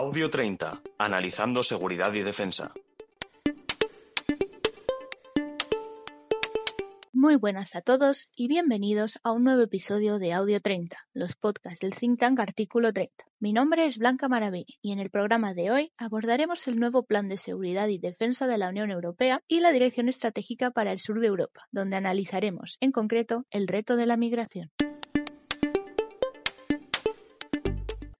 Audio 30. Analizando seguridad y defensa. Muy buenas a todos y bienvenidos a un nuevo episodio de Audio 30, los podcasts del think tank Artículo 30. Mi nombre es Blanca Maravini y en el programa de hoy abordaremos el nuevo Plan de Seguridad y Defensa de la Unión Europea y la Dirección Estratégica para el Sur de Europa, donde analizaremos, en concreto, el reto de la migración.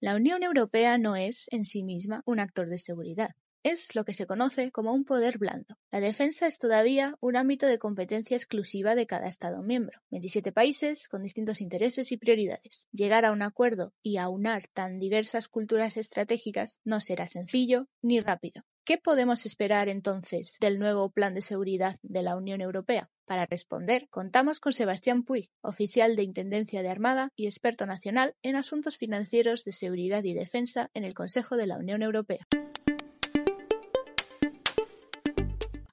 La Unión Europea no es, en sí misma, un actor de seguridad. Es lo que se conoce como un poder blando. La defensa es todavía un ámbito de competencia exclusiva de cada Estado miembro. 27 países con distintos intereses y prioridades. Llegar a un acuerdo y aunar tan diversas culturas estratégicas no será sencillo ni rápido. ¿Qué podemos esperar entonces del nuevo Plan de Seguridad de la Unión Europea? Para responder, contamos con Sebastián Puig, oficial de Intendencia de Armada y experto nacional en asuntos financieros de seguridad y defensa en el Consejo de la Unión Europea.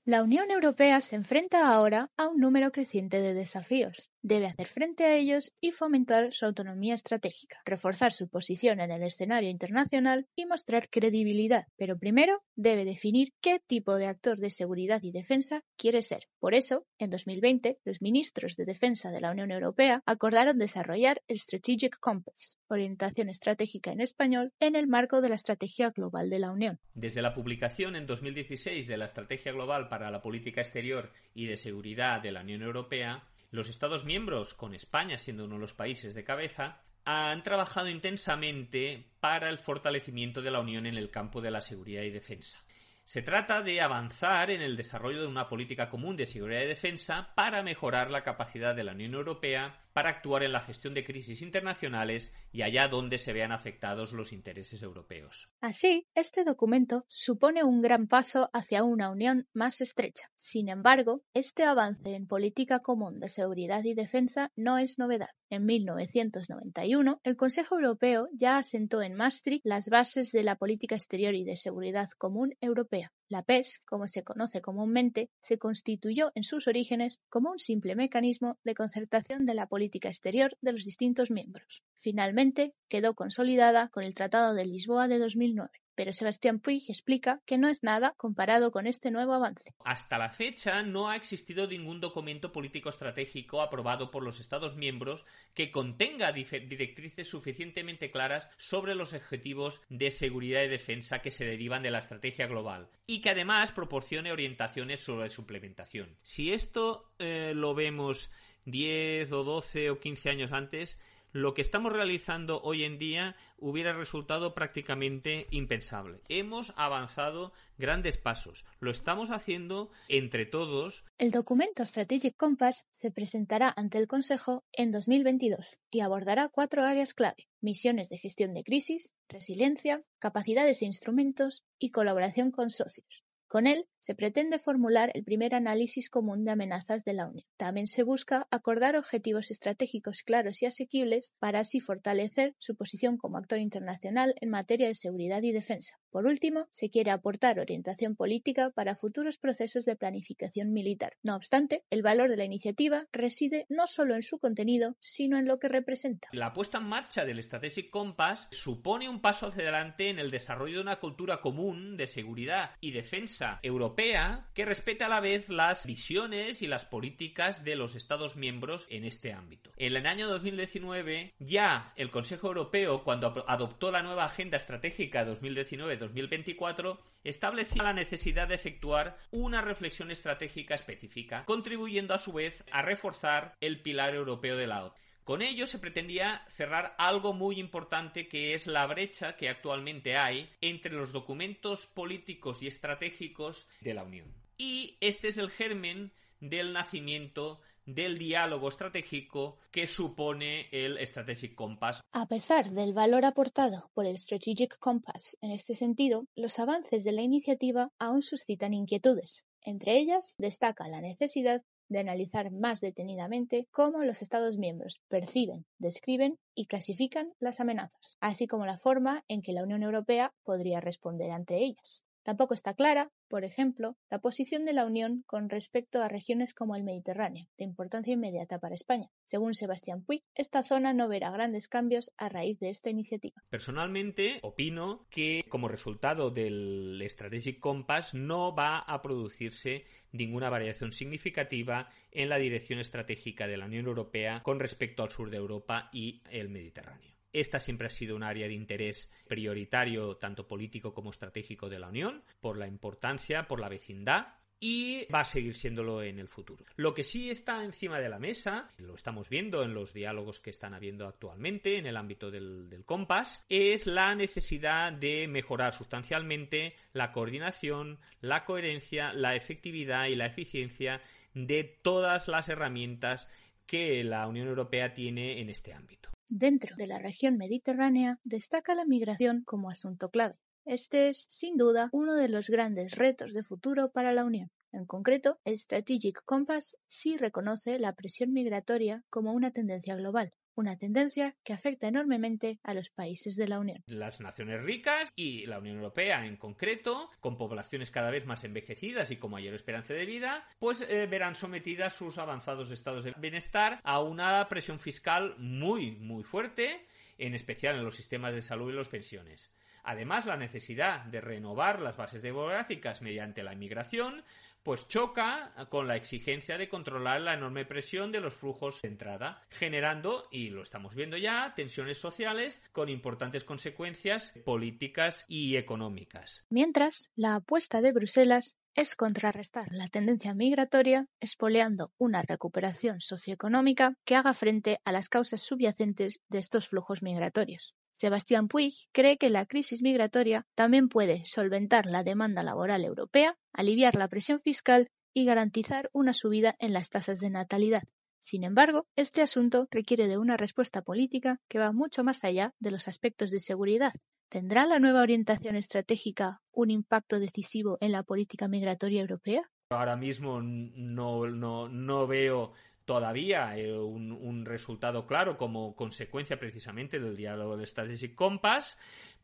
La Unión Europea se enfrenta ahora a un número creciente de desafíos. Debe hacer frente a ellos y fomentar su autonomía estratégica, reforzar su posición en el escenario internacional y mostrar credibilidad. Pero primero debe definir qué tipo de actor de seguridad y defensa quiere ser. Por eso, en 2020, los ministros de Defensa de la Unión Europea acordaron desarrollar el Strategic Compass, orientación estratégica en español, en el marco de la Estrategia Global de la Unión. Desde la publicación en 2016 de la Estrategia Global para la Política Exterior y de Seguridad de la Unión Europea, los Estados miembros, con España siendo uno de los países de cabeza, han trabajado intensamente para el fortalecimiento de la Unión en el campo de la seguridad y defensa. Se trata de avanzar en el desarrollo de una política común de seguridad y defensa para mejorar la capacidad de la Unión Europea para actuar en la gestión de crisis internacionales y allá donde se vean afectados los intereses europeos. Así, este documento supone un gran paso hacia una unión más estrecha. Sin embargo, este avance en política común de seguridad y defensa no es novedad. En 1991, el Consejo Europeo ya asentó en Maastricht las bases de la política exterior y de seguridad común europea. La PES, como se conoce comúnmente, se constituyó en sus orígenes como un simple mecanismo de concertación de la política exterior de los distintos miembros. Finalmente, quedó consolidada con el Tratado de Lisboa de 2009 pero Sebastián Puig explica que no es nada comparado con este nuevo avance. Hasta la fecha no ha existido ningún documento político estratégico aprobado por los Estados miembros que contenga directrices suficientemente claras sobre los objetivos de seguridad y defensa que se derivan de la estrategia global y que además proporcione orientaciones sobre su implementación. Si esto eh, lo vemos 10 o 12 o 15 años antes, lo que estamos realizando hoy en día hubiera resultado prácticamente impensable. Hemos avanzado grandes pasos. Lo estamos haciendo entre todos. El documento Strategic Compass se presentará ante el Consejo en 2022 y abordará cuatro áreas clave. Misiones de gestión de crisis, resiliencia, capacidades e instrumentos y colaboración con socios. Con él se pretende formular el primer análisis común de amenazas de la Unión. También se busca acordar objetivos estratégicos claros y asequibles para así fortalecer su posición como actor internacional en materia de seguridad y defensa. Por último, se quiere aportar orientación política para futuros procesos de planificación militar. No obstante, el valor de la iniciativa reside no solo en su contenido, sino en lo que representa. La puesta en marcha del Strategic Compass supone un paso hacia adelante en el desarrollo de una cultura común de seguridad y defensa europea que respete a la vez las visiones y las políticas de los Estados miembros en este ámbito. En el año 2019 ya el Consejo Europeo, cuando adoptó la nueva Agenda Estratégica 2019-2024, establecía la necesidad de efectuar una reflexión estratégica específica, contribuyendo a su vez a reforzar el pilar europeo de la OTAN. Con ello se pretendía cerrar algo muy importante que es la brecha que actualmente hay entre los documentos políticos y estratégicos de la Unión. Y este es el germen del nacimiento del diálogo estratégico que supone el Strategic Compass. A pesar del valor aportado por el Strategic Compass en este sentido, los avances de la iniciativa aún suscitan inquietudes. Entre ellas destaca la necesidad de analizar más detenidamente cómo los Estados miembros perciben, describen y clasifican las amenazas, así como la forma en que la Unión Europea podría responder ante ellas. Tampoco está clara, por ejemplo, la posición de la Unión con respecto a regiones como el Mediterráneo, de importancia inmediata para España. Según Sebastián Puig, esta zona no verá grandes cambios a raíz de esta iniciativa. Personalmente, opino que como resultado del Strategic Compass no va a producirse ninguna variación significativa en la dirección estratégica de la Unión Europea con respecto al sur de Europa y el Mediterráneo. Esta siempre ha sido un área de interés prioritario, tanto político como estratégico de la Unión, por la importancia, por la vecindad y va a seguir siéndolo en el futuro. Lo que sí está encima de la mesa, lo estamos viendo en los diálogos que están habiendo actualmente en el ámbito del, del compás, es la necesidad de mejorar sustancialmente la coordinación, la coherencia, la efectividad y la eficiencia de todas las herramientas que la Unión Europea tiene en este ámbito. Dentro de la región mediterránea destaca la migración como asunto clave. Este es, sin duda, uno de los grandes retos de futuro para la Unión. En concreto, Strategic Compass sí reconoce la presión migratoria como una tendencia global, una tendencia que afecta enormemente a los países de la Unión. Las naciones ricas y la Unión Europea en concreto, con poblaciones cada vez más envejecidas y con mayor esperanza de vida, pues eh, verán sometidas sus avanzados estados de bienestar a una presión fiscal muy, muy fuerte, en especial en los sistemas de salud y las pensiones. Además, la necesidad de renovar las bases demográficas mediante la inmigración pues choca con la exigencia de controlar la enorme presión de los flujos de entrada, generando, y lo estamos viendo ya, tensiones sociales con importantes consecuencias políticas y económicas. Mientras, la apuesta de Bruselas es contrarrestar la tendencia migratoria, espoleando una recuperación socioeconómica que haga frente a las causas subyacentes de estos flujos migratorios. Sebastián Puig cree que la crisis migratoria también puede solventar la demanda laboral europea, aliviar la presión fiscal y garantizar una subida en las tasas de natalidad. Sin embargo, este asunto requiere de una respuesta política que va mucho más allá de los aspectos de seguridad. ¿Tendrá la nueva orientación estratégica un impacto decisivo en la política migratoria europea? Ahora mismo no, no, veo todavía eh, un, resultado claro como consecuencia precisamente del diálogo de Strategic Compass,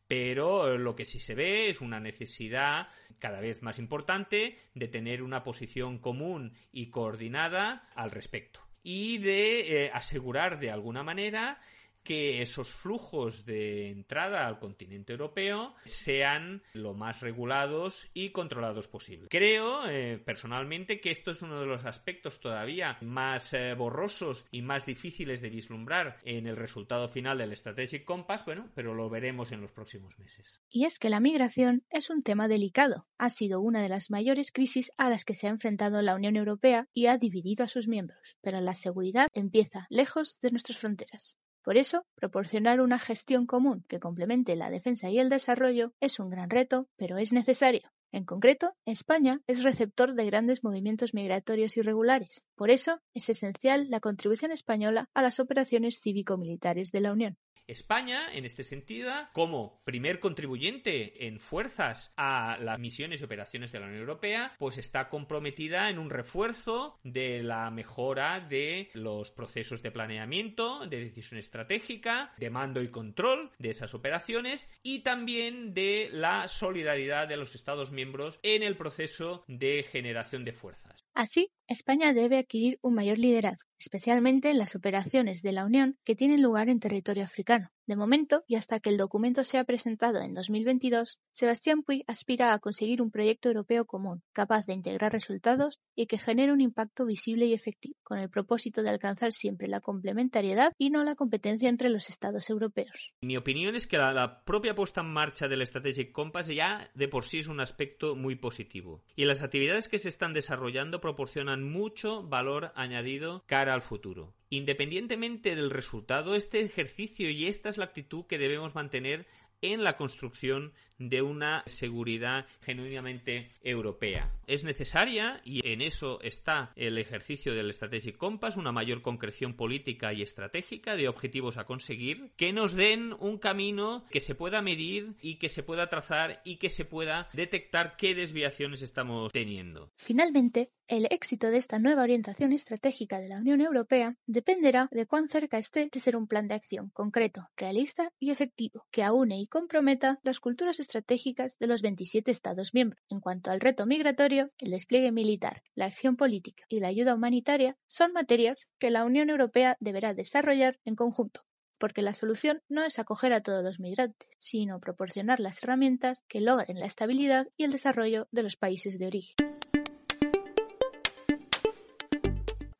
pero eh, lo que sí se ve es una necesidad cada vez más importante de tener una posición común y coordinada al respecto y de eh, asegurar de alguna manera que esos flujos de entrada al continente europeo sean lo más regulados y controlados posible. Creo eh, personalmente que esto es uno de los aspectos todavía más eh, borrosos y más difíciles de vislumbrar en el resultado final del Strategic Compass, bueno, pero lo veremos en los próximos meses. Y es que la migración es un tema delicado. Ha sido una de las mayores crisis a las que se ha enfrentado la Unión Europea y ha dividido a sus miembros. Pero la seguridad empieza lejos de nuestras fronteras. Por eso, proporcionar una gestión común que complemente la defensa y el desarrollo es un gran reto, pero es necesario. En concreto, España es receptor de grandes movimientos migratorios irregulares. Por eso, es esencial la contribución española a las operaciones cívico-militares de la Unión. España, en este sentido, como primer contribuyente en fuerzas a las misiones y operaciones de la Unión Europea, pues está comprometida en un refuerzo de la mejora de los procesos de planeamiento, de decisión estratégica, de mando y control de esas operaciones y también de la solidaridad de los Estados miembros en el proceso de generación de fuerzas. Así, España debe adquirir un mayor liderazgo, especialmente en las operaciones de la Unión que tienen lugar en territorio africano. De momento, y hasta que el documento sea presentado en 2022, Sebastián Puig aspira a conseguir un proyecto europeo común, capaz de integrar resultados y que genere un impacto visible y efectivo, con el propósito de alcanzar siempre la complementariedad y no la competencia entre los Estados europeos. Mi opinión es que la, la propia puesta en marcha del Strategic Compass ya de por sí es un aspecto muy positivo. Y las actividades que se están desarrollando proporcionan mucho valor añadido cara al futuro. Independientemente del resultado, este ejercicio y esta es la actitud que debemos mantener en la construcción de una seguridad genuinamente europea. Es necesaria, y en eso está el ejercicio del Strategic Compass, una mayor concreción política y estratégica de objetivos a conseguir, que nos den un camino que se pueda medir y que se pueda trazar y que se pueda detectar qué desviaciones estamos teniendo. Finalmente, El éxito de esta nueva orientación estratégica de la Unión Europea dependerá de cuán cerca esté de ser un plan de acción concreto, realista y efectivo, que aúne y comprometa las culturas de los 27 Estados miembros. En cuanto al reto migratorio, el despliegue militar, la acción política y la ayuda humanitaria son materias que la Unión Europea deberá desarrollar en conjunto porque la solución no es acoger a todos los migrantes, sino proporcionar las herramientas que logren la estabilidad y el desarrollo de los países de origen.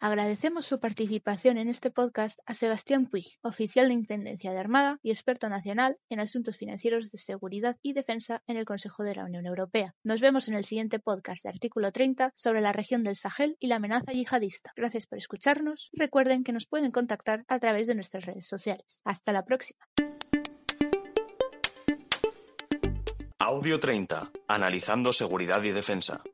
Agradecemos su participación en este podcast a Sebastián Puig, oficial de Intendencia de Armada y experto nacional en asuntos financieros de seguridad y defensa en el Consejo de la Unión Europea. Nos vemos en el siguiente podcast de Artículo 30 sobre la región del Sahel y la amenaza yihadista. Gracias por escucharnos. Recuerden que nos pueden contactar a través de nuestras redes sociales. Hasta la próxima. Audio 30. Analizando seguridad y defensa.